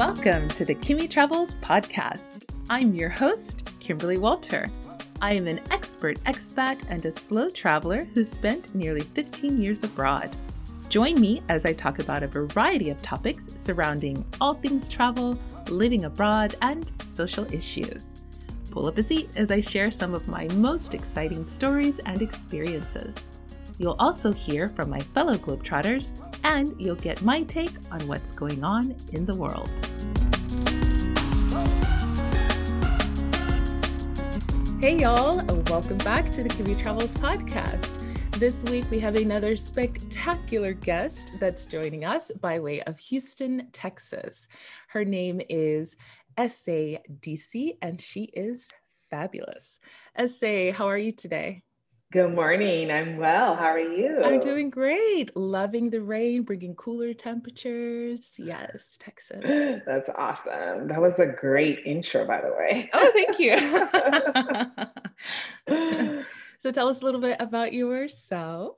Welcome to the Kimmy Travels podcast. I'm your host, Kimberly Walter. I am an expert expat and a slow traveler who spent nearly 15 years abroad. Join me as I talk about a variety of topics surrounding all things travel, living abroad, and social issues. Pull up a seat as I share some of my most exciting stories and experiences. You'll also hear from my fellow Globetrotters, and you'll get my take on what's going on in the world. Hey, y'all, welcome back to the Kimmy Travels podcast. This week we have another spectacular guest that's joining us by way of Houston, Texas. Her name is Essay DC, and she is fabulous. Essay, how are you today? Good morning. I'm well. How are you? I'm doing great. Loving the rain, bringing cooler temperatures. Yes, Texas. That's awesome. That was a great intro, by the way. Oh, thank you. so tell us a little bit about yourself.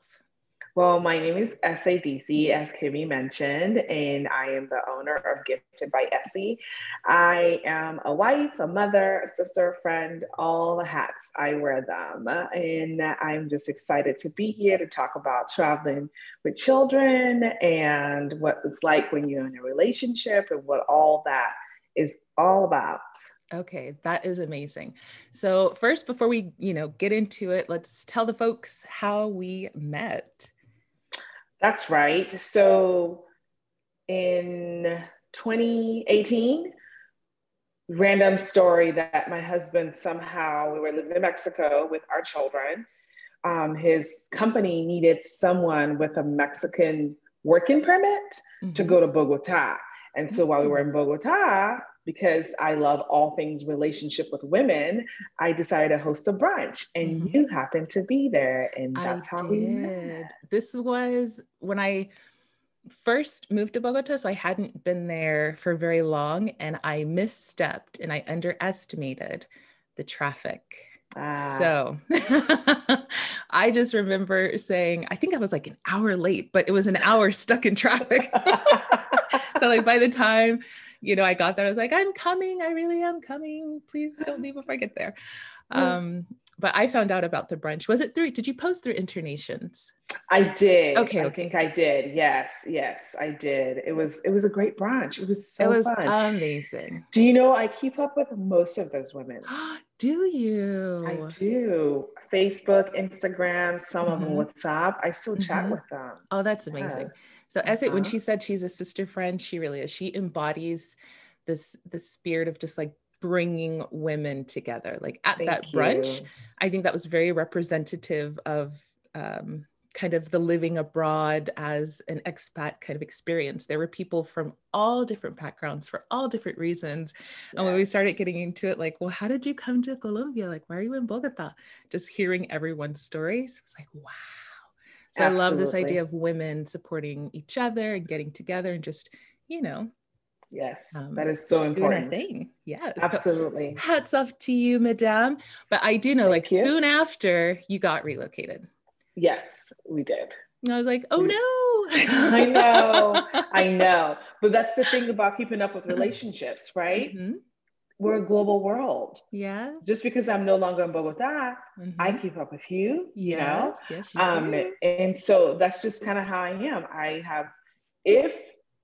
Well, my name is Essay DC, as Kimmy mentioned, and I am the owner of Gifted by Essie. I am a wife, a mother, a sister, a friend, all the hats. I wear them. And I'm just excited to be here to talk about traveling with children and what it's like when you're in a relationship and what all that is all about. Okay, that is amazing. So first, before we, you know, get into it, let's tell the folks how we met. That's right. So in 2018, random story that my husband somehow, we were living in Mexico with our children. Um, his company needed someone with a Mexican working permit mm-hmm. to go to Bogota. And so while we were in Bogota, because I love all things relationship with women, I decided to host a brunch and mm-hmm. you happened to be there. And that's I how did. we met. This was when I first moved to Bogota. So I hadn't been there for very long and I misstepped and I underestimated the traffic. Ah. So I just remember saying, I think I was like an hour late, but it was an hour stuck in traffic. so like by the time you know, I got there. I was like, I'm coming. I really am coming. Please don't leave before I get there. Um, but I found out about the brunch. Was it through? Did you post through Internations? I did. Okay, I okay. think I did. Yes, yes, I did. It was it was a great brunch. It was so it was fun. amazing. Do you know I keep up with most of those women? do you? I do. Facebook, Instagram, some mm-hmm. of them mm-hmm. WhatsApp. I still chat mm-hmm. with them. Oh, that's amazing. Yes. So Essay, uh-huh. when she said she's a sister friend, she really is. She embodies this the spirit of just like bringing women together. Like at Thank that brunch, you. I think that was very representative of um, kind of the living abroad as an expat kind of experience. There were people from all different backgrounds for all different reasons. And when we started getting into it, like, well, how did you come to Colombia? Like, why are you in Bogota? Just hearing everyone's stories, it was like, wow so Absolutely. I love this idea of women supporting each other and getting together and just, you know. Yes, um, that is so important. Doing thing. Yes. Absolutely. So hats off to you, Madame. But I do know, Thank like you. soon after you got relocated. Yes, we did. And I was like, oh no. I know, I know. But that's the thing about keeping up with relationships, right? Mm-hmm we're a global world. Yeah. Just because I'm no longer in Bogota, mm-hmm. I keep up with you. Yes, you know? yes, you um, do. And so that's just kind of how I am. I have, if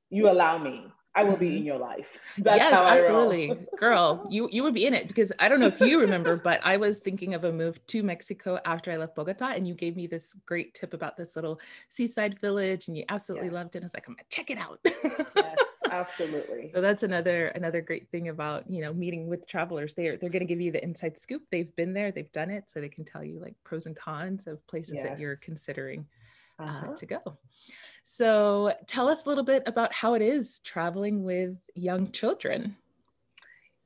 you allow me, I will be in mm-hmm. your life. That's yes, absolutely. Girl, you you would be in it because I don't know if you remember, but I was thinking of a move to Mexico after I left Bogota and you gave me this great tip about this little seaside village and you absolutely yes. loved it. I was like, I'm gonna check it out. yes absolutely so that's another another great thing about you know meeting with travelers they're they're going to give you the inside scoop they've been there they've done it so they can tell you like pros and cons of places yes. that you're considering uh, uh-huh. to go so tell us a little bit about how it is traveling with young children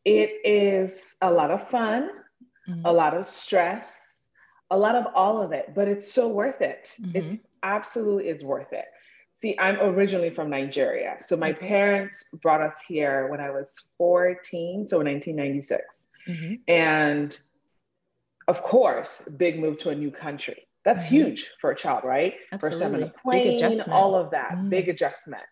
it is a lot of fun mm-hmm. a lot of stress a lot of all of it but it's so worth it mm-hmm. it's absolutely is worth it See, I'm originally from Nigeria. So my parents brought us here when I was 14, so in 1996. Mm-hmm. And of course, big move to a new country. That's mm-hmm. huge for a child, right? Absolutely. First time in a plane, all of that, mm. big adjustment.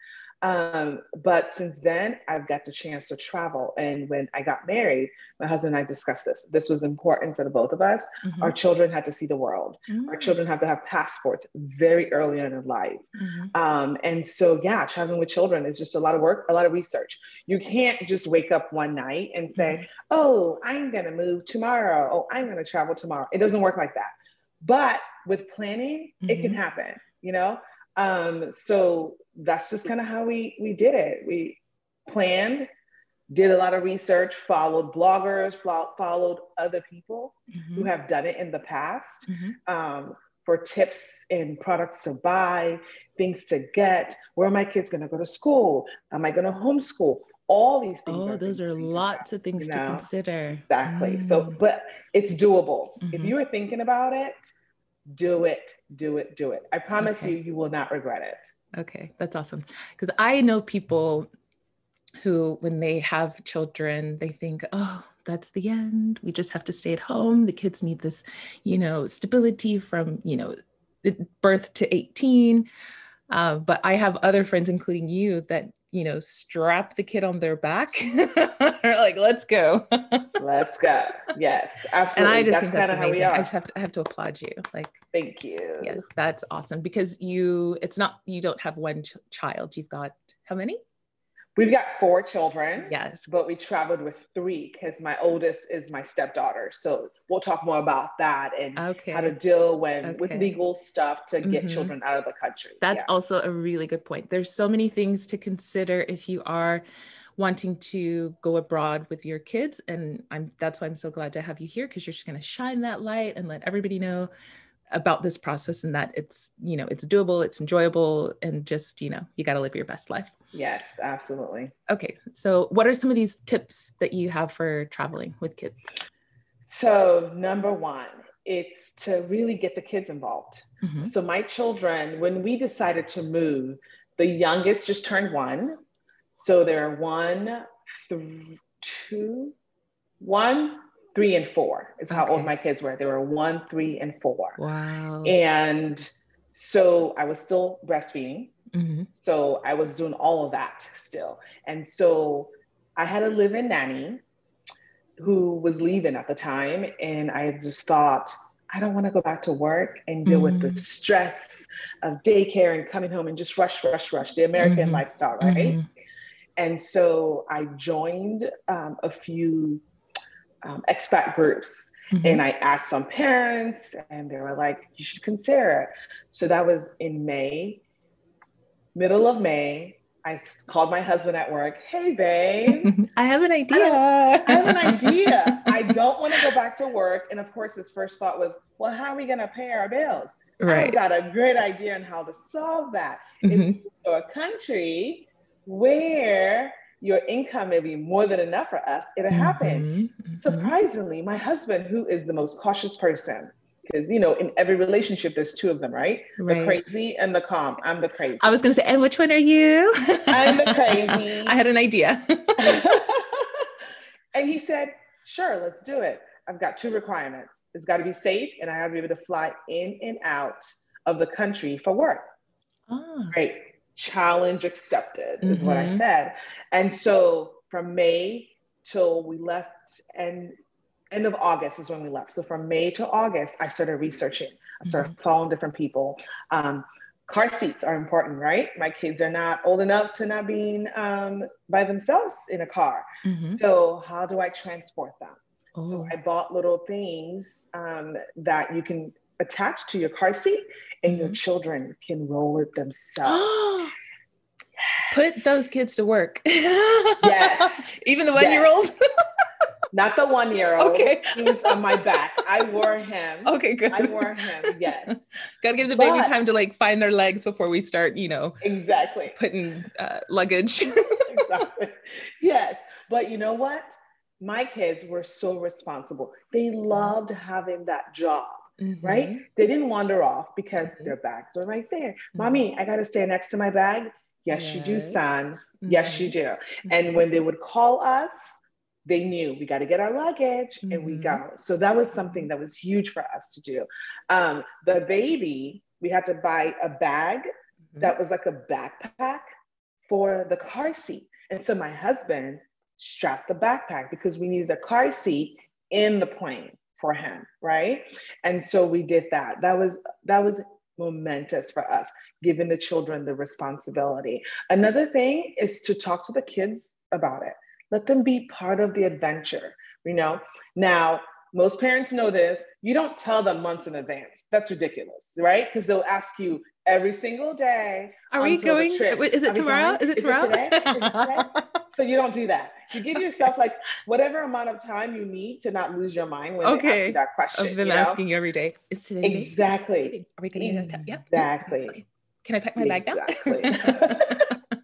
Um, but since then, I've got the chance to travel. And when I got married, my husband and I discussed this. This was important for the both of us. Mm-hmm. Our children had to see the world. Mm-hmm. Our children have to have passports very early on in life. Mm-hmm. Um, and so, yeah, traveling with children is just a lot of work, a lot of research. You can't just wake up one night and say, mm-hmm. oh, I'm going to move tomorrow. Oh, I'm going to travel tomorrow. It doesn't work like that. But with planning, it can mm-hmm. happen, you know? Um, so that's just kind of how we we did it. We planned, did a lot of research, followed bloggers, followed other people mm-hmm. who have done it in the past mm-hmm. um, for tips and products to buy, things to get. Where are my kids going to go to school? Am I going to homeschool? All these things. Oh, those are lots about, of things you know? to consider. Exactly. Mm. So, but it's doable. Mm-hmm. If you are thinking about it, do it, do it, do it. I promise okay. you, you will not regret it. Okay, that's awesome. Because I know people who, when they have children, they think, oh, that's the end. We just have to stay at home. The kids need this, you know, stability from, you know, birth to 18. Uh, but I have other friends, including you, that you know, strap the kid on their back. like, let's go. let's go. Yes, absolutely. And I just that's think that's amazing. I just have to I have to applaud you. Like, thank you. Yes, that's awesome because you. It's not you don't have one ch- child. You've got how many? We've got four children. Yes. But we traveled with three because my oldest is my stepdaughter. So we'll talk more about that and okay. how to deal when okay. with legal stuff to get mm-hmm. children out of the country. That's yeah. also a really good point. There's so many things to consider if you are wanting to go abroad with your kids. And I'm that's why I'm so glad to have you here because you're just gonna shine that light and let everybody know about this process and that it's you know it's doable it's enjoyable and just you know you got to live your best life yes absolutely okay so what are some of these tips that you have for traveling with kids so number one it's to really get the kids involved mm-hmm. so my children when we decided to move the youngest just turned one so they're one th- two one three and four is how okay. old my kids were. They were one, three, and four. Wow. And so I was still breastfeeding. Mm-hmm. So I was doing all of that still. And so I had a live in nanny who was leaving at the time. And I just thought, I don't want to go back to work and deal mm-hmm. with the mm-hmm. stress of daycare and coming home and just rush, rush, rush, the American mm-hmm. lifestyle, right? Mm-hmm. And so I joined um, a few um, expat groups. Mm-hmm. And I asked some parents, and they were like, you should consider it. So that was in May, middle of May. I called my husband at work. Hey, babe. I have an idea. I, I have an idea. I don't want to go back to work. And of course, his first thought was, well, how are we going to pay our bills? Right. I've got a great idea on how to solve that. Mm-hmm. If a country where your income may be more than enough for us, it'll mm-hmm, happen. Mm-hmm. Surprisingly, my husband, who is the most cautious person, because you know, in every relationship, there's two of them, right? right? The crazy and the calm. I'm the crazy. I was gonna say, and which one are you? I'm the crazy. I had an idea. and he said, sure, let's do it. I've got two requirements. It's got to be safe, and I have to be able to fly in and out of the country for work. Oh. Great challenge accepted is mm-hmm. what I mm-hmm. said. And so from May till we left and end of August is when we left. So from May to August, I started researching. I started mm-hmm. following different people. Um, car seats are important, right? My kids are not old enough to not being um, by themselves in a car. Mm-hmm. So how do I transport them? Oh. So I bought little things um, that you can attach to your car seat and your mm-hmm. children can roll it themselves. Put those kids to work. yes. Even the one yes. year old? Not the one year old. Okay. He was on my back. I wore him. Okay, good. I wore him. Yes. Gotta give the but, baby time to like find their legs before we start, you know. Exactly. Putting uh, luggage. exactly. Yes. But you know what? My kids were so responsible. They loved having that job mm-hmm. right? They didn't wander off because mm-hmm. their bags were right there. Mm-hmm. Mommy, I got to stay next to my bag. Yes, yes. you do, son. Yes, you mm-hmm. do. And when they would call us, they knew we got to get our luggage and we mm-hmm. go. So that was something that was huge for us to do. Um, the baby, we had to buy a bag that was like a backpack for the car seat. And so my husband strapped the backpack because we needed a car seat in the plane for him, right? And so we did that. That was that was momentous for us, giving the children the responsibility. Another thing is to talk to the kids about it. Let them be part of the adventure, you know? Now, most parents know this. You don't tell them months in advance. That's ridiculous, right? Because they'll ask you every single day. Are we going? Is it tomorrow? Is it tomorrow? Is it today? Is it today? so you don't do that. You give yourself like whatever amount of time you need to not lose your mind when okay. they ask you that question. Of them you know? asking you every day. Is today? Exactly. Are we going to go? Yep. Exactly. Okay. Can I pack my bag now?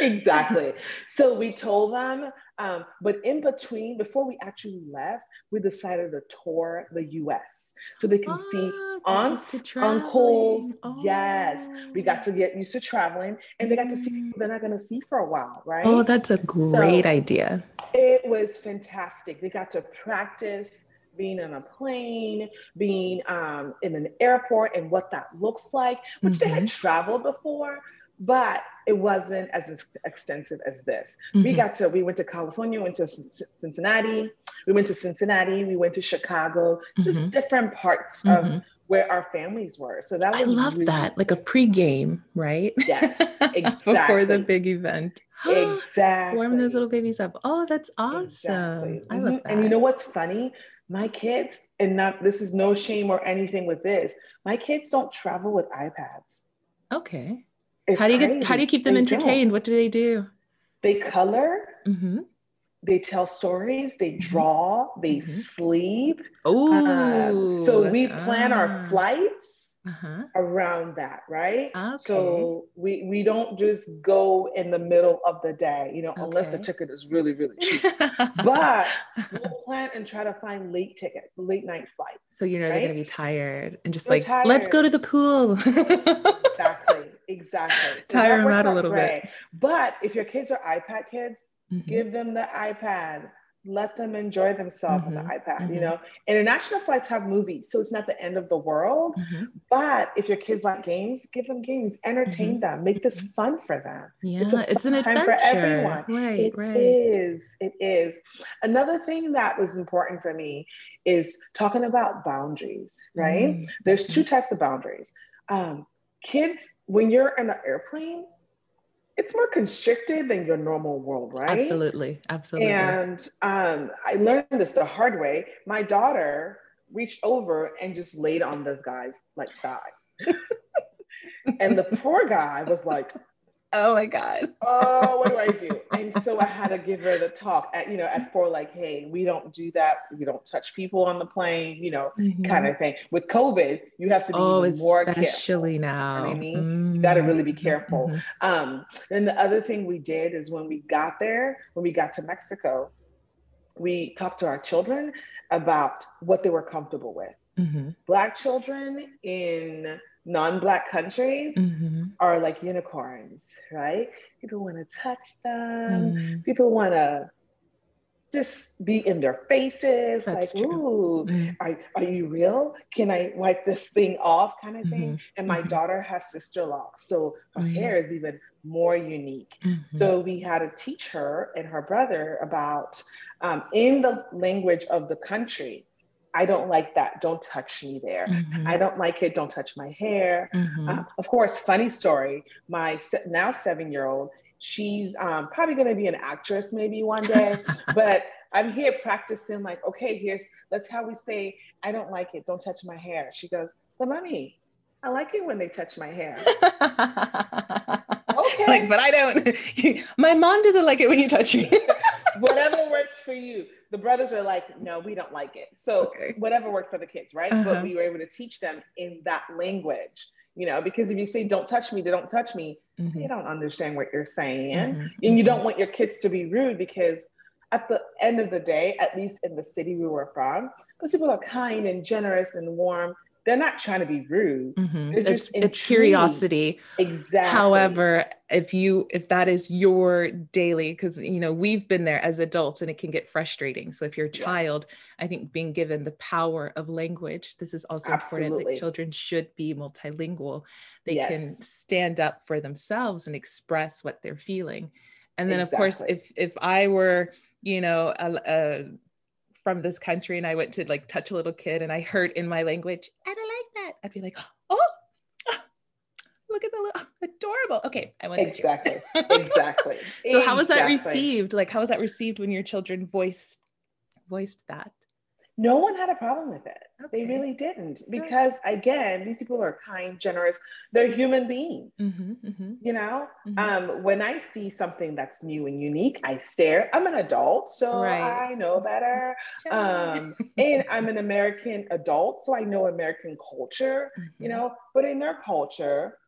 exactly. So we told them, um, but in between, before we actually left, we decided to tour the US so they can oh, see aunts, uncles. Oh. Yes, we got to get used to traveling and they got to see mm. people they're not going to see for a while, right? Oh, that's a great so idea. It was fantastic. They got to practice being on a plane, being um, in an airport, and what that looks like, which mm-hmm. they had mm-hmm. traveled before, but it wasn't as extensive as this. Mm-hmm. We got to, we went to California, went to Cincinnati, we went to Cincinnati, we went to Chicago, mm-hmm. just different parts mm-hmm. of where our families were. So that was I love really that, like a pre-game, right? Yes, exactly. Before the big event. exactly. Warm those little babies up. Oh, that's awesome. Exactly. I love that. Mm-hmm. And you know what's funny? My kids, and not this is no shame or anything with this. My kids don't travel with iPads. Okay. It's how do you get how do you keep them they entertained? Don't. What do they do? They color. Mm-hmm. They tell stories. They mm-hmm. draw. They mm-hmm. sleep. Oh, uh, so we plan our ah. flights uh-huh. around that, right? Okay. So we we don't just go in the middle of the day, you know, okay. unless the ticket is really really cheap. but we'll plan and try to find late ticket, late night flights. So you know right? they're gonna be tired and just like tired. let's go to the pool. exactly. So Tire them out a little bit. But if your kids are iPad kids, mm-hmm. give them the iPad let them enjoy themselves mm-hmm, on the mm-hmm. iPad. Mm-hmm. You know, international flights have movies, so it's not the end of the world. Mm-hmm. But if your kids like games, give them games, entertain mm-hmm. them, make this fun for them. Yeah, it's, it's an time adventure. for everyone. Right, it right. is. It is. Another thing that was important for me is talking about boundaries. Right? There's two types of boundaries. Um, kids, when you're in an airplane, it's more constricted than your normal world, right? Absolutely, absolutely. And um, I learned this the hard way. My daughter reached over and just laid on this guy's like thigh, and the poor guy was like, oh my god. Oh what do i do? And so i had to give her the talk at you know at four like hey we don't do that. We don't touch people on the plane you know mm-hmm. kind of thing. With covid you have to be oh, more especially careful. now you know I mean? Mm-hmm. you got to really be careful. Mm-hmm. um then the other thing we did is when we got there when we got to mexico we talked to our children about what they were comfortable with. Mm-hmm. black children in non-black countries mm-hmm. are like unicorns, right? People want to touch them. Mm-hmm. People want to just be in their faces, That's like, true. ooh, mm-hmm. are, are you real? Can I wipe this thing off? Kind of thing. Mm-hmm. And my daughter has Sisterlocks, so her hair is even more unique. So we had to teach her and her brother about um, in the language of the country I don't like that. Don't touch me there. Mm-hmm. I don't like it. Don't touch my hair. Mm-hmm. Uh, of course, funny story. My now seven year old, she's um, probably going to be an actress maybe one day, but I'm here practicing, like, okay, here's, that's how we say, I don't like it. Don't touch my hair. She goes, but mommy, I like it when they touch my hair. okay. Like, but I don't, my mom doesn't like it when you touch me. Whatever works for you the brothers are like, no, we don't like it. So okay. whatever worked for the kids, right? Uh-huh. But we were able to teach them in that language, you know, because if you say, don't touch me, they don't touch me, mm-hmm. they don't understand what you're saying. Mm-hmm. And you don't want your kids to be rude because at the end of the day, at least in the city we were from, those people are kind and generous and warm. They're not trying to be rude. Mm-hmm. It's, it's, curiosity. Exactly. However, if you if that is your daily, because you know we've been there as adults, and it can get frustrating. So if your child, yes. I think being given the power of language, this is also Absolutely. important that children should be multilingual. They yes. can stand up for themselves and express what they're feeling. And then, exactly. of course, if if I were, you know, a, a from this country and I went to like touch a little kid and I heard in my language, I don't like that. I'd be like, oh, look at the little adorable. Okay, I want exactly, exactly. so how was that received? Like, how was that received when your children voiced voiced that? No one had a problem with it. Okay. They really didn't because again, these people are kind, generous. They're human beings. Mm-hmm, mm-hmm. You know, mm-hmm. um, when I see something that's new and unique, I stare. I'm an adult, so right. I know better. Um, and I'm an American adult, so I know American culture. You mm-hmm. know, but in their culture,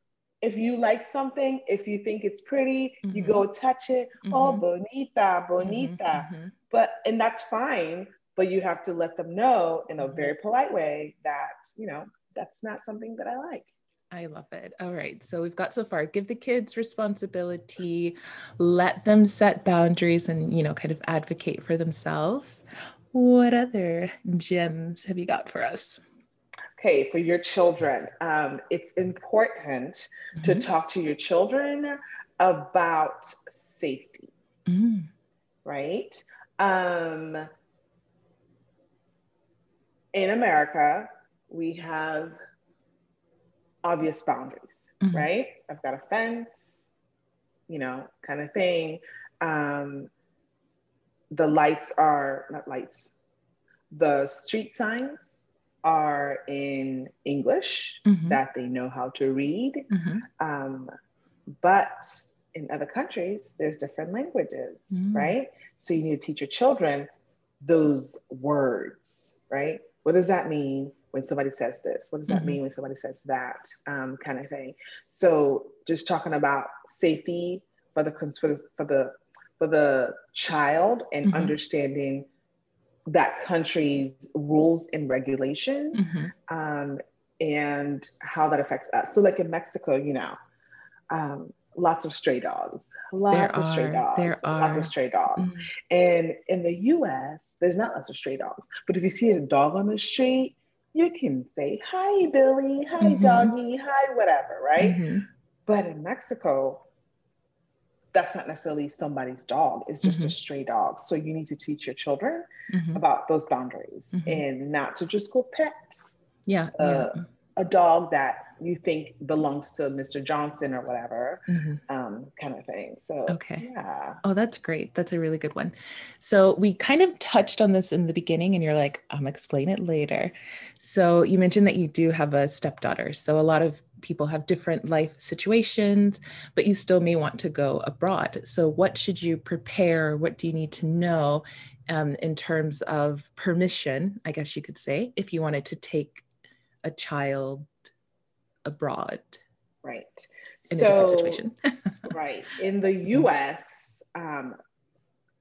if you like something, if you think it's pretty, you go mm-hmm. touch it. Oh, mm-hmm. bonita, bonita. But and that's fine but you have to let them know in a mm-hmm. very polite way that you know that's not something that i like I love it. All right. So we've got so far give the kids responsibility, let them set boundaries and, you know, kind of advocate for themselves. What other gems have you got for us? Okay, for your children, um, it's important mm-hmm. to talk to your children about safety, mm. right? Um, in America, we have obvious boundaries, mm-hmm. right? I've got a fence, you know, kind of thing. Um, the lights are not lights, the street signs are in English mm-hmm. that they know how to read. Mm-hmm. Um, but in other countries, there's different languages, mm. right? So you need to teach your children those words, right? What does that mean when somebody says this? What does that mm-hmm. mean when somebody says that? Um, kind of thing. So just talking about safety for the for the for the, child and mm-hmm. understanding that country's rules and regulation mm-hmm. um, and how that affects us. So like in Mexico, you know, um, lots of stray dogs, lots there of are, stray dogs, there are. lots of stray dogs. Mm-hmm. And in the US, there's not lots of stray dogs. But if you see a dog on the street, you can say, hi, Billy, hi, mm-hmm. doggy, hi, whatever, right? Mm-hmm. But in Mexico, that's not necessarily somebody's dog. It's just mm-hmm. a stray dog. So you need to teach your children mm-hmm. about those boundaries mm-hmm. and not to just go pet. Yeah. Uh, yeah a dog that you think belongs to Mr. Johnson or whatever, mm-hmm. um, kind of thing. So, okay. Yeah. Oh, that's great. That's a really good one. So, we kind of touched on this in the beginning, and you're like, I'm explain it later. So, you mentioned that you do have a stepdaughter. So, a lot of people have different life situations, but you still may want to go abroad. So, what should you prepare? What do you need to know um, in terms of permission, I guess you could say, if you wanted to take a child abroad. Right. In so, right. In the US, um,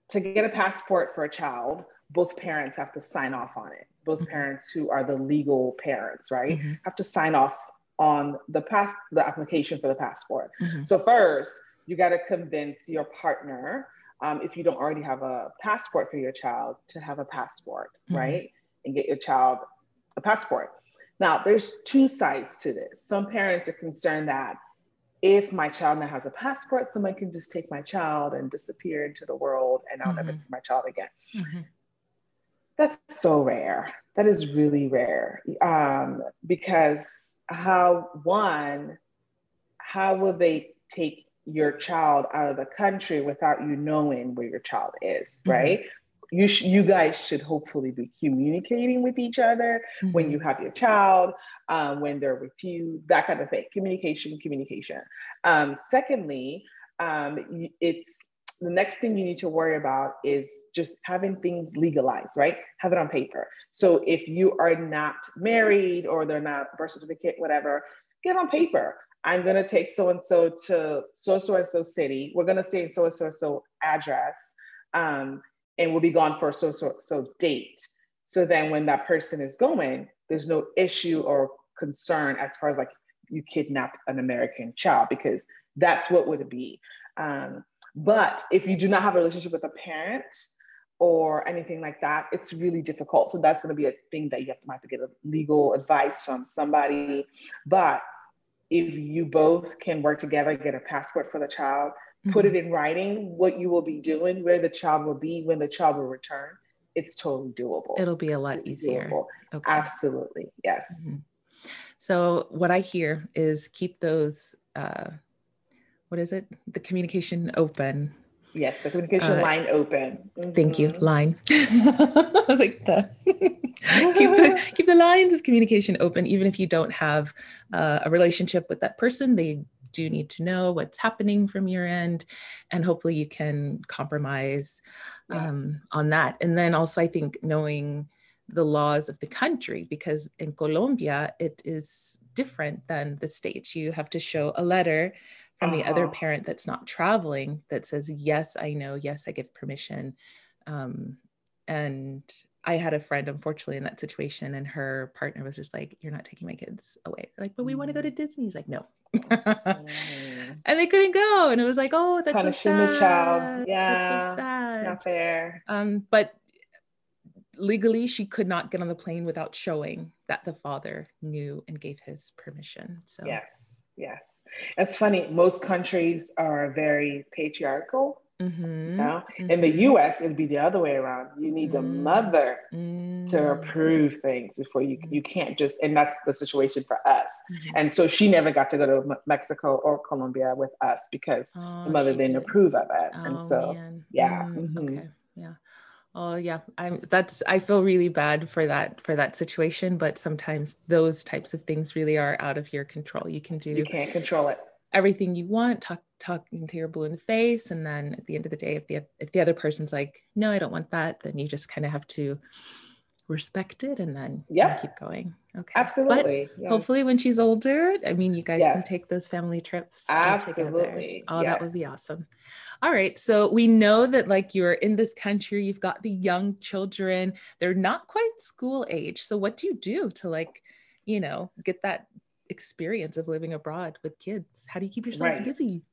to get a passport for a child, both parents have to sign off on it. Both mm-hmm. parents who are the legal parents, right, mm-hmm. have to sign off on the pass the application for the passport. Mm-hmm. So first, you got to convince your partner, um, if you don't already have a passport for your child, to have a passport, mm-hmm. right, and get your child a passport. Now, there's two sides to this. Some parents are concerned that if my child now has a passport, someone can just take my child and disappear into the world and I'll mm-hmm. never see my child again. Mm-hmm. That's so rare. That is really rare um, because how, one, how will they take your child out of the country without you knowing where your child is, mm-hmm. You sh- you guys should hopefully be communicating with each other mm-hmm. when you have your child um, when they're with you that kind of thing. Communication communication. Um, secondly um, it's the next thing you need to worry about is just having things legalized right? Have it on paper. So if you are not married or they're not birth certificate whatever get on paper. I'm going to take so and so to so so and so city. We're going to stay in so and so and so address. Um, and will be gone for so so so date. So then when that person is going, there's no issue or concern as far as like you kidnap an American child because that's what would it be. Um, but if you do not have a relationship with a parent or anything like that, it's really difficult. So that's going to be a thing that you have to, have to get a legal advice from somebody. But if you both can work together, get a passport for the child. Put it in writing, what you will be doing, where the child will be when the child will return, it's totally doable. It'll be a lot it's easier. Okay. Absolutely. Yes. Mm-hmm. So what I hear is keep those uh, what is it? The communication open. Yes, the communication uh, line open. Mm-hmm. Thank you, mm-hmm. line. I was like, the keep, the, keep the lines of communication open, even if you don't have uh, a relationship with that person. They do need to know what's happening from your end, and hopefully you can compromise um, yes. on that. And then also, I think knowing the laws of the country because in Colombia it is different than the states. You have to show a letter from uh-huh. the other uh-huh. parent that's not traveling that says, Yes, I know. Yes, I give permission. Um, and I had a friend, unfortunately, in that situation, and her partner was just like, You're not taking my kids away. Like, but we want to go to mm. Disney. He's like, No. Mm. And they couldn't go. And it was like, Oh, that's so sad. the child. Yeah. That's so sad. Not fair. Um, but legally, she could not get on the plane without showing that the father knew and gave his permission. So, yes. Yes. It's funny, most countries are very patriarchal. Mm-hmm. You know? mm-hmm. In the US, it'd be the other way around. You need mm-hmm. the mother mm-hmm. to approve things before you you can't just and that's the situation for us. Mm-hmm. And so she never got to go to Mexico or Colombia with us because oh, the mother didn't did. approve of it. Oh, and so man. yeah. Mm-hmm. Okay. Yeah. Oh yeah, I'm that's I feel really bad for that for that situation, but sometimes those types of things really are out of your control. You can do You can't control it. Everything you want, talk talking to your blue in the face and then at the end of the day if the if the other person's like, "No, I don't want that," then you just kind of have to respect it and then yeah. keep going. Okay. Absolutely. But hopefully when she's older i mean you guys yes. can take those family trips absolutely. Oh yes. that would be awesome. All right so we know that like you're in this country you've got the young children they're not quite school age. So what do you do to like you know get that experience of living abroad with kids? How do you keep yourselves right. busy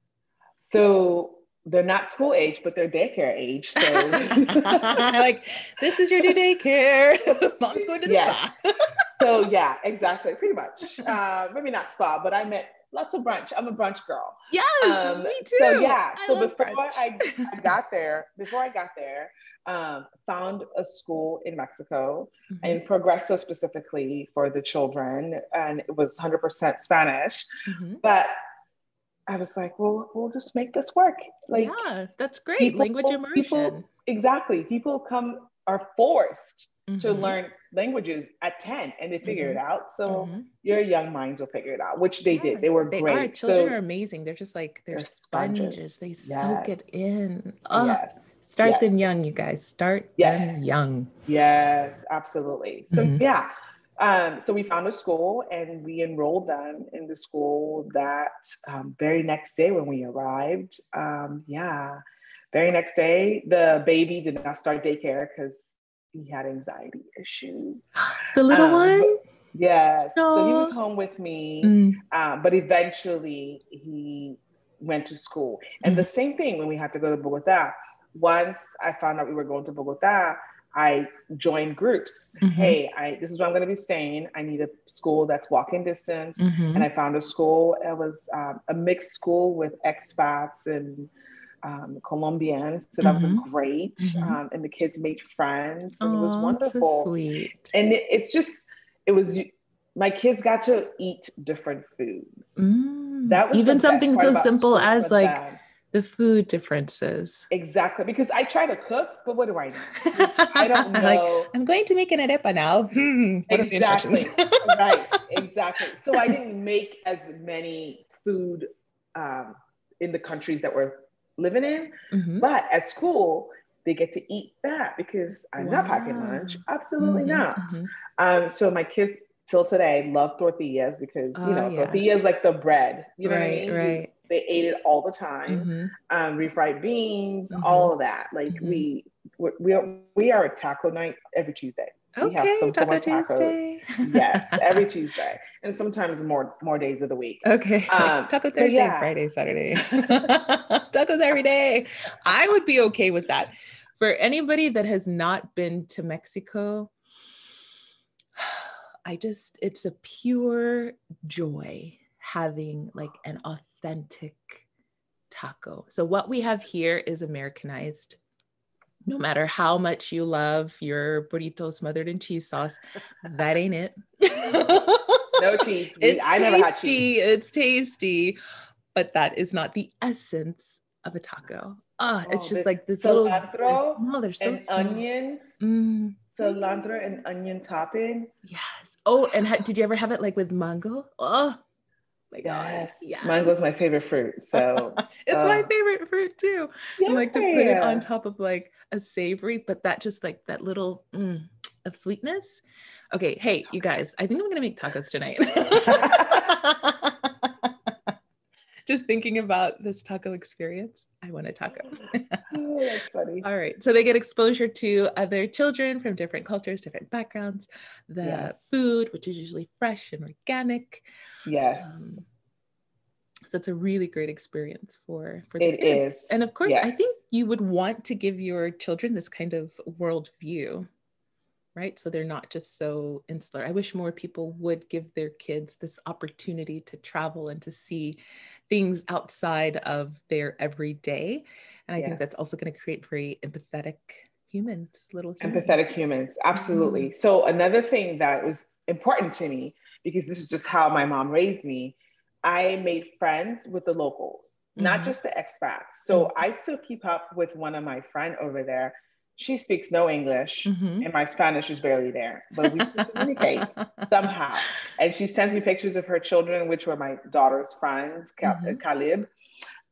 so they're not school age, but they're daycare age. So like this is your new daycare. Mom's going to the spa. so yeah, exactly. Pretty much. Uh, maybe not spa, but I meant lots of brunch. I'm a brunch girl. Yes, um, me too. So yeah. I so before I, I, got there, before I got there, um, found a school in Mexico mm-hmm. in Progreso specifically for the children, and it was 100% Spanish. Mm-hmm. But I was like, well, we'll just make this work. Like, yeah, that's great. People, language immersion. People, exactly. People come are forced mm-hmm. to learn languages at 10 and they figure mm-hmm. it out. So mm-hmm. your young minds will figure it out, which they yes, did. They were they great. Are. Children so, are amazing. They're just like, they're, they're sponges. sponges. They yes. soak it in. Oh, yes. Start yes. them young, you guys. Start them young. Yes, absolutely. So mm-hmm. yeah, um, so we found a school and we enrolled them in the school that um, very next day when we arrived. Um, yeah, very next day, the baby did not start daycare because he had anxiety issues. The little um, one? Yes. No. So he was home with me, mm. Um, but eventually he went to school. And mm. the same thing when we had to go to Bogota. Once I found out we were going to Bogota, I joined groups. Mm-hmm. Hey, I this is where I'm going to be staying. I need a school that's walking distance, mm-hmm. and I found a school. It was um, a mixed school with expats and um, Colombians, so that mm-hmm. was great. Mm-hmm. Um, and the kids made friends, and oh, it was wonderful. So sweet. And it, it's just, it was. My kids got to eat different foods. Mm. That was even something so simple as like. The food differences. Exactly, because I try to cook, but what do I know? I don't know. like, I'm going to make an arepa now. Hmm, exactly. right. Exactly. So I didn't make as many food um, in the countries that we're living in, mm-hmm. but at school they get to eat that because I'm wow. not packing lunch. Absolutely mm-hmm. not. Mm-hmm. Um, so my kids till today love tortillas because you oh, know yeah. tortillas like the bread. You know right, what I mean? Right. They ate it all the time. Mm-hmm. Um, refried beans, mm-hmm. all of that. Like mm-hmm. we we we are a taco night every Tuesday. Okay, we have some Taco Tuesday. yes, every Tuesday, and sometimes more more days of the week. Okay, um, Taco Thursday, so yeah. Friday, Saturday. Tacos every day. I would be okay with that. For anybody that has not been to Mexico, I just it's a pure joy having like an authentic taco. So what we have here is Americanized no matter how much you love your burrito smothered in cheese sauce, that ain't it. no cheese. it's I tasty. It's tasty, but that is not the essence of a taco. Oh, it's just like this little small. They're so and small. onions. Mm. Cilantro and onion topping. Yes. Oh, and ha- did you ever have it like with mango? Oh, my yes. God. Yes. Mango's my favorite fruit. So it's uh, my favorite fruit too. Yeah. I like to put it on top of like a savory, but that just like that little mm, of sweetness. Okay. Hey, you guys, I think I'm going to make tacos tonight. just thinking about this taco experience, I want a taco. oh, that's funny. All right. So they get exposure to other children from different cultures, different backgrounds, the yes. food, which is usually fresh and organic. Yes. Um, so it's a really great experience for for the it kids. Is. And of course, yes. I think you would want to give your children this kind of worldview right? So they're not just so insular. I wish more people would give their kids this opportunity to travel and to see things outside of their everyday. And I yes. think that's also going to create very empathetic humans, little humans. Empathetic humans, absolutely. Mm-hmm. So another thing that was important to me, because this is just how my mom raised me, I made friends with the locals, mm-hmm. not just the expats. So mm-hmm. I still keep up with one of my friend over there she speaks no English mm-hmm. and my Spanish is barely there, but we communicate somehow. And she sends me pictures of her children, which were my daughter's friends, mm-hmm. Caleb.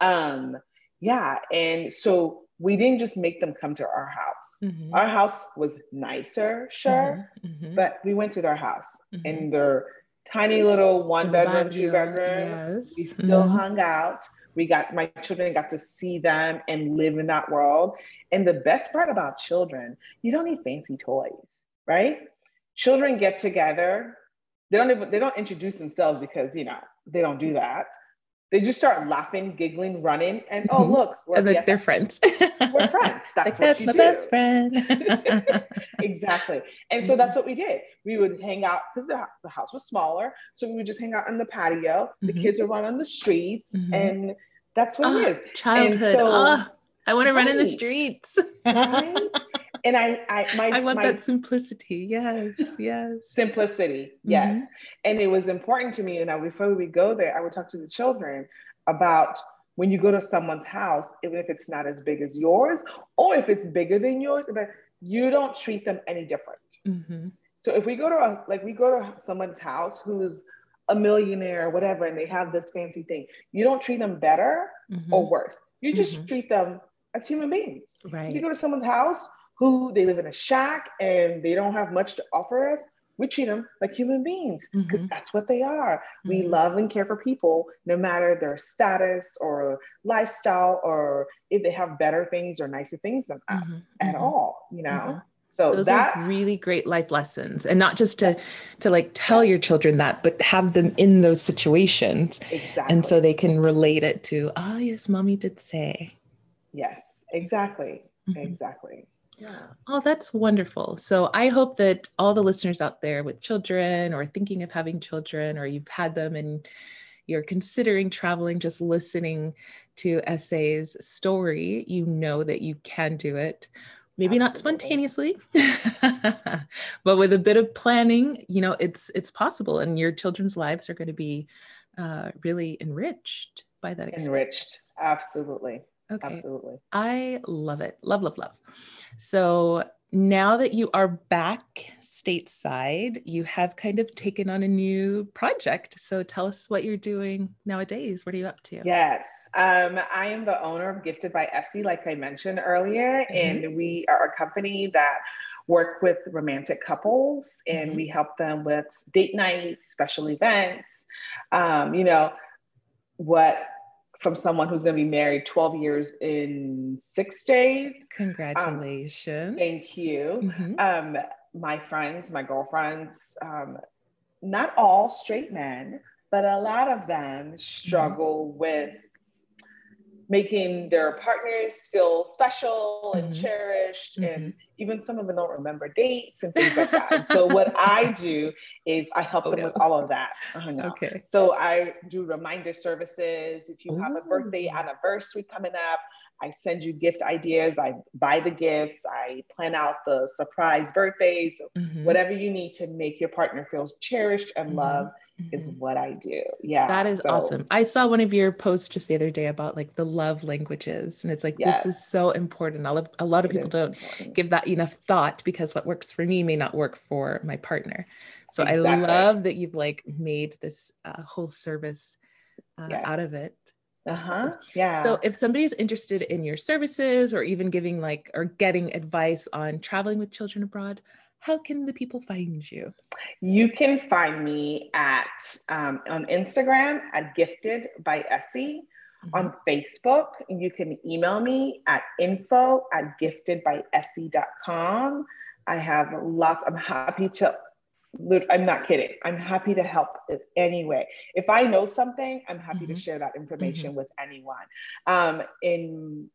Um, yeah. And so we didn't just make them come to our house. Mm-hmm. Our house was nicer, sure, mm-hmm. Mm-hmm. but we went to their house mm-hmm. and their tiny little one bedroom, two bedroom. Yes. We still hung out we got my children got to see them and live in that world. And the best part about children you don't need fancy toys right? Children get together. They don't even they don't introduce themselves because you know they don't do that they just start laughing, giggling, running, and oh mm-hmm. look, and like they're friends. we're friends. That's like, that's my do. best friend. exactly. And so that's what we did. We would hang out because the, the house was smaller, so we would just hang out on the patio. The mm-hmm. kids would run on the streets, mm-hmm. and that's what oh, it is. Childhood. So, oh, I want to run in the streets. right? And I, I, my, I want my, that simplicity. Yes, yes. Simplicity. Yes. Mm-hmm. And it was important to me. And now, before we go there, I would talk to the children about when you go to someone's house, even if it's not as big as yours, or if it's bigger than yours, but you don't treat them any different. Mm-hmm. So if we go to a, like we go to someone's house who's a millionaire or whatever, and they have this fancy thing, you don't treat them better mm-hmm. or worse. You just mm-hmm. treat them as human beings. Right. If you go to someone's house who they live in a shack and they don't have much to offer us, we treat them like human beings because mm-hmm. that's what they are. Mm-hmm. We love and care for people no matter their status or lifestyle or if they have better things or nicer things than us mm-hmm. at mm-hmm. all, you know? Mm-hmm. So those that, are really great life lessons and not just to to like tell your children that but have them in those situations exactly. and so they can relate it to ah oh, yes mommy did say yes exactly mm-hmm. exactly. Oh, that's wonderful. So I hope that all the listeners out there with children or thinking of having children or you've had them and you're considering traveling, just listening to Essay's story, you know that you can do it. Maybe Absolutely. not spontaneously, but with a bit of planning, you know, it's it's possible, and your children's lives are going to be uh, really enriched by that. Experience. Enriched, absolutely. Okay. Absolutely. I love it. Love, love, love. So now that you are back stateside, you have kind of taken on a new project. So tell us what you're doing nowadays. What are you up to? Yes, um, I am the owner of Gifted by Essie, like I mentioned earlier, mm-hmm. and we are a company that work with romantic couples and mm-hmm. we help them with date nights, special events. Um, you know, what from someone who's going to be married 12 years in six days. Congratulations. Um, thank you. Mm-hmm. Um, my friends, my girlfriends, um, not all straight men, but a lot of them struggle mm-hmm. with making their partners feel special and mm-hmm. cherished mm-hmm. and even some of them don't remember dates and things like that so what i do is i help oh, them no. with all of that oh, no. okay so i do reminder services if you Ooh. have a birthday anniversary coming up I send you gift ideas. I buy the gifts. I plan out the surprise birthdays, mm-hmm. whatever you need to make your partner feel cherished and mm-hmm. loved. Is what I do. Yeah. That is so. awesome. I saw one of your posts just the other day about like the love languages. And it's like, yes. this is so important. A lot, a lot of people don't important. give that enough thought because what works for me may not work for my partner. So exactly. I love that you've like made this uh, whole service uh, yes. out of it. Uh-huh. So, yeah. So if somebody's interested in your services or even giving like or getting advice on traveling with children abroad, how can the people find you? You can find me at um, on Instagram at gifted by Essie. Mm-hmm. On Facebook, you can email me at info at giftedbyessie.com. I have lots, I'm happy to I'm not kidding. I'm happy to help in any way. If I know something, I'm happy mm-hmm. to share that information mm-hmm. with anyone. Um, in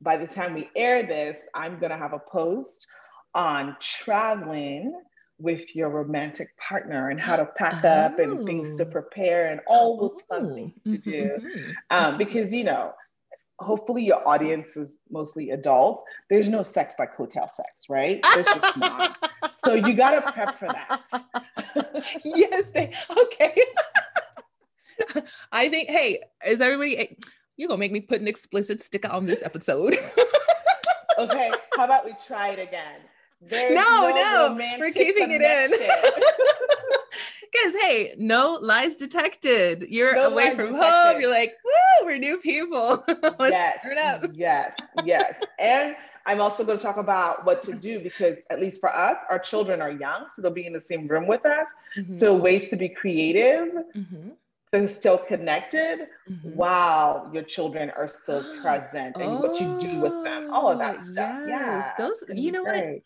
by the time we air this, I'm gonna have a post on traveling with your romantic partner and how to pack oh. up and things to oh. prepare and all those fun things to do. Mm-hmm. Um, because you know, hopefully your audience is mostly adults. There's no sex like hotel sex, right? There's just not. So you got to prep for that. yes. They, okay. I think, hey, is everybody, you're going to make me put an explicit sticker on this episode. okay. How about we try it again? There's no, no, no we're keeping it in. Because hey, no lies detected. You're no away from detected. home. You're like, woo, we're new people. Let's yes, turn up. Yes, yes. And I'm also going to talk about what to do because, at least for us, our children are young, so they'll be in the same room with us. Mm-hmm. So, ways to be creative, mm-hmm. to still connected mm-hmm. while your children are still present and oh, what you do with them, all of that stuff. Yes. Yeah. Those, you know great. what?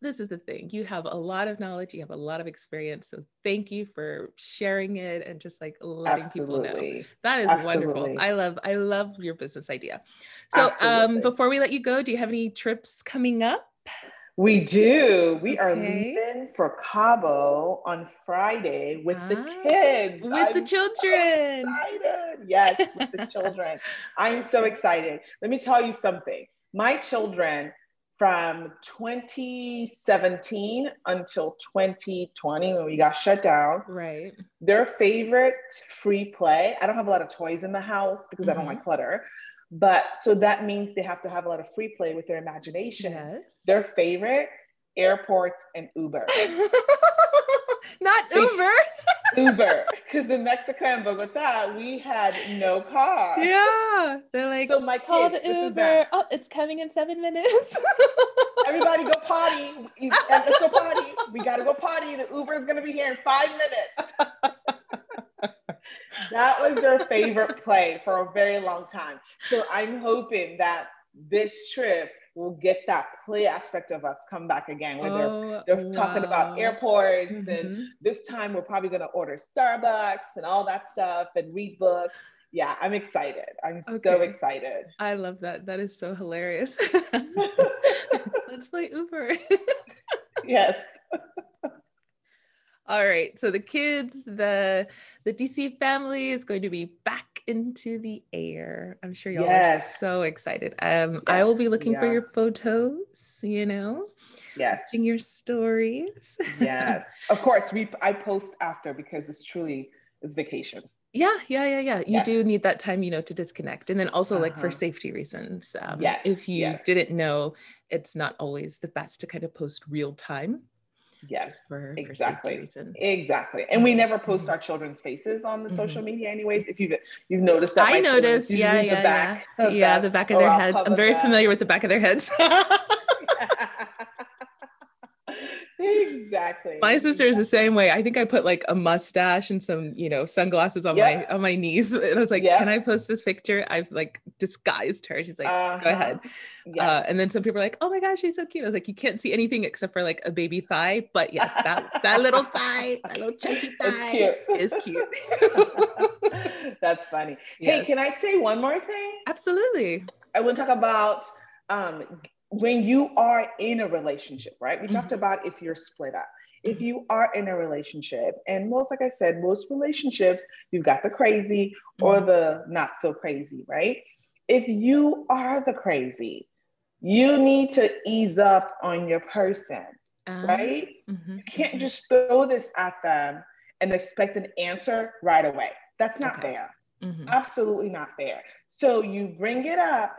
This is the thing you have a lot of knowledge you have a lot of experience so thank you for sharing it and just like letting Absolutely. people know that is Absolutely. wonderful i love i love your business idea so um, Absolutely. um before we let you go do you have any trips coming up we do. We okay. are leaving for Cabo on Friday with ah, the kids. With I'm the children. So yes, with the children. I'm so excited. Let me tell you something. My children from 2017 until 2020 when we got shut down. Right. Their favorite free play. I don't have a lot of toys in the house because mm-hmm. I don't like mm-hmm. clutter. But so that means they have to have a lot of free play with their imagination. Yes. Their favorite airports and Uber. Not Uber. Uber, because in Mexico and Bogota, we had no car. Yeah, they're like, so my call kids, the Uber. Oh, it's coming in seven minutes. Everybody go potty. Let's go potty. We gotta go potty. The Uber is gonna be here in five minutes. that was their favorite play for a very long time. So I'm hoping that this trip we'll get that play aspect of us come back again where oh, they're, they're wow. talking about airports mm-hmm. and this time we're probably going to order starbucks and all that stuff and read books yeah i'm excited i'm okay. so excited i love that that is so hilarious let's play uber yes all right. So the kids, the the DC family is going to be back into the air. I'm sure y'all yes. are so excited. Um, yes. I will be looking yeah. for your photos, you know. Yes. Watching your stories. yes. Of course, we I post after because it's truly it's vacation. Yeah, yeah, yeah, yeah. You yes. do need that time, you know, to disconnect. And then also uh-huh. like for uh-huh. safety reasons. Um, yes. if you didn't know, it's not always the best to kind of post real time Yes, for, exactly. For reasons. Exactly. And we never post mm-hmm. our children's faces on the mm-hmm. social media anyways. If you've you've noticed that I noticed, yeah, yeah, the back, yeah. yeah, the back of their heads. I'm very that. familiar with the back of their heads. exactly. My sister is the same way. I think I put like a mustache and some, you know, sunglasses on my on my knees. And I was like, can I post this picture? I've like disguised her. She's like, uh-huh. go ahead. Yeah. Uh, and then some people are like, oh my gosh, she's so cute. I was like, you can't see anything except for like a baby thigh. But yes, that that little thigh, that little chunky thigh cute. is cute. That's funny. Yes. Hey, can I say one more thing? Absolutely. I want to talk about um, when you are in a relationship, right? We mm-hmm. talked about if you're split up. If mm-hmm. you are in a relationship, and most, like I said, most relationships, you've got the crazy or mm-hmm. the not so crazy, right? If you are the crazy, you need to ease up on your person, um, right? Mm-hmm. You can't mm-hmm. just throw this at them and expect an answer right away. That's not okay. fair. Mm-hmm. Absolutely not fair. So you bring it up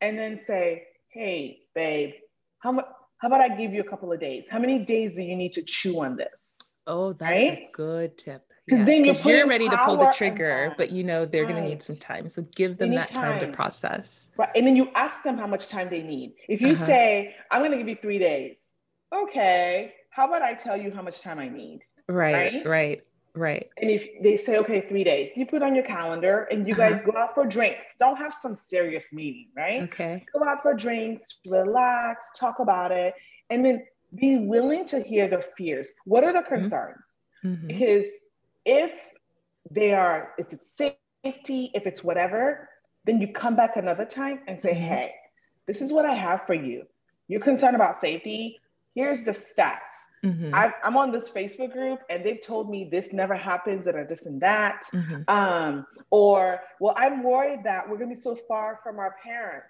and then say, hey, babe, how much? How about I give you a couple of days? How many days do you need to chew on this? Oh, that's right? a good tip. Because yes, then you're, you're ready to pull the trigger, but you know they're right. going to need some time. So give them that time. time. to process. Right. And then you ask them how much time they need. If you uh-huh. say, I'm going to give you three days, okay, how about I tell you how much time I need? Right, right. right. Right. And if they say, okay, three days, you put on your calendar and you uh-huh. guys go out for drinks. Don't have some serious meeting, right? Okay. Go out for drinks, relax, talk about it, and then be willing to hear the fears. What are the mm-hmm. concerns? Mm-hmm. Because if they are, if it's safety, if it's whatever, then you come back another time and say, mm-hmm. hey, this is what I have for you. You're concerned about safety. Here's the stats Mm-hmm. I, am on this Facebook group and they've told me this never happens and this and that. Mm-hmm. Um, or, well, I'm worried that we're going to be so far from our parents.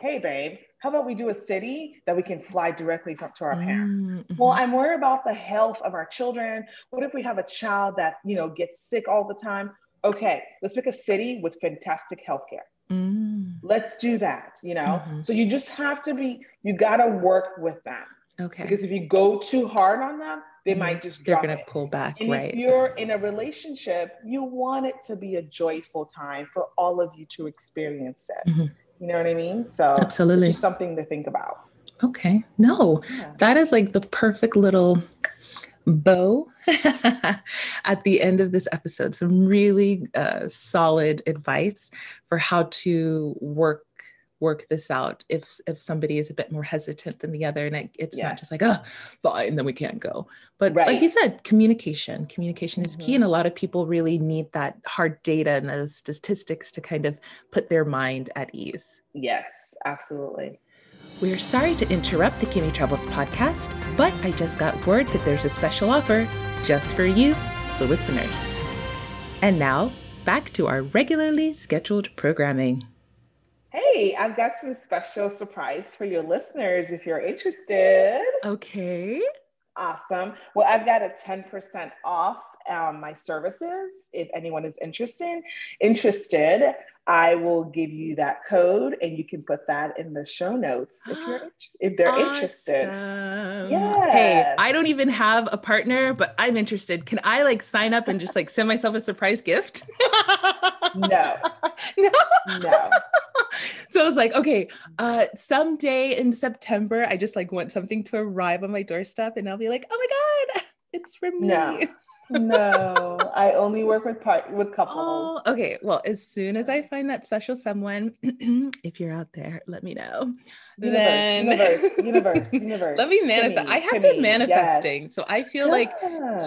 Hey, babe, how about we do a city that we can fly directly from, to our parents? Mm-hmm. Well, I'm worried about the health of our children. What if we have a child that, you know, gets sick all the time? Okay, let's pick a city with fantastic healthcare. Mm. Let's do that, you know? Mm-hmm. So you just have to be, you got to work with them. Okay. Because if you go too hard on them, they mm-hmm. might just they're going to pull back. And right. If you're in a relationship, you want it to be a joyful time for all of you to experience it. Mm-hmm. You know what I mean? So absolutely, just something to think about. Okay. No, yeah. that is like the perfect little bow at the end of this episode. Some really uh, solid advice for how to work work this out if if somebody is a bit more hesitant than the other and it, it's yeah. not just like oh fine then we can't go but right. like you said communication communication is mm-hmm. key and a lot of people really need that hard data and those statistics to kind of put their mind at ease yes absolutely we're sorry to interrupt the Kimmy Travels podcast, but I just got word that there's a special offer just for you, the listeners. And now, back to our regularly scheduled programming. Hey, I've got some special surprise for your listeners if you're interested. Okay. Awesome. Well, I've got a 10% off um, my services if anyone is interested. Interested, I will give you that code and you can put that in the show notes if you're if they're awesome. interested. Yeah. Hey, I don't even have a partner, but I'm interested. Can I like sign up and just like send myself a surprise gift? no. No. No. so I was like, okay, uh, someday in September, I just like want something to arrive on my doorstep, and I'll be like, oh my god, it's for me. No no, I only work with part with couples. Oh, okay. Well, as soon as I find that special someone, if you're out there, let me know. Universe, then universe, universe, universe. let me manifest. I have been manifesting, yes. so I feel like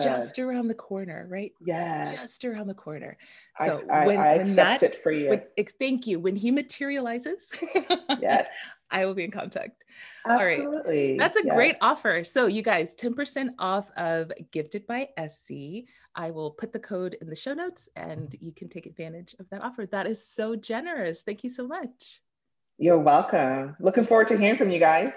just around the corner, right? Yeah, just around the corner. So I, I, when, I when that, it for you. When, thank you. When he materializes, yes, I will be in contact. Absolutely. That's a yes. great offer. So, you guys, 10% off of Gifted by Essie. I will put the code in the show notes and you can take advantage of that offer. That is so generous. Thank you so much. You're welcome. Looking forward to hearing from you guys.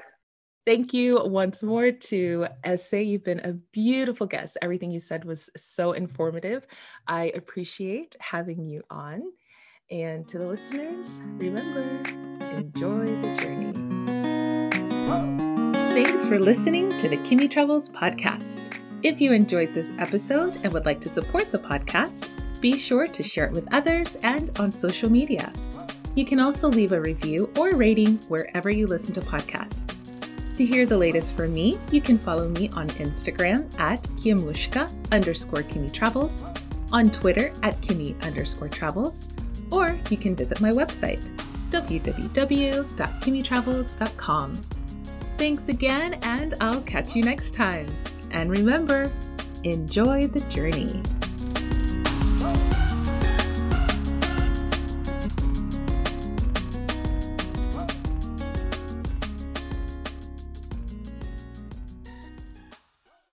Thank you once more to Essie. You've been a beautiful guest. Everything you said was so informative. I appreciate having you on. And to the listeners, remember, enjoy the journey. Thanks for listening to the Kimmy Travels podcast. If you enjoyed this episode and would like to support the podcast, be sure to share it with others and on social media. You can also leave a review or rating wherever you listen to podcasts. To hear the latest from me, you can follow me on Instagram at Kiamushka underscore Kimmy Travels, on Twitter at Kimmy underscore Travels, or you can visit my website, www.kimmytravels.com. Thanks again, and I'll catch you next time. And remember, enjoy the journey.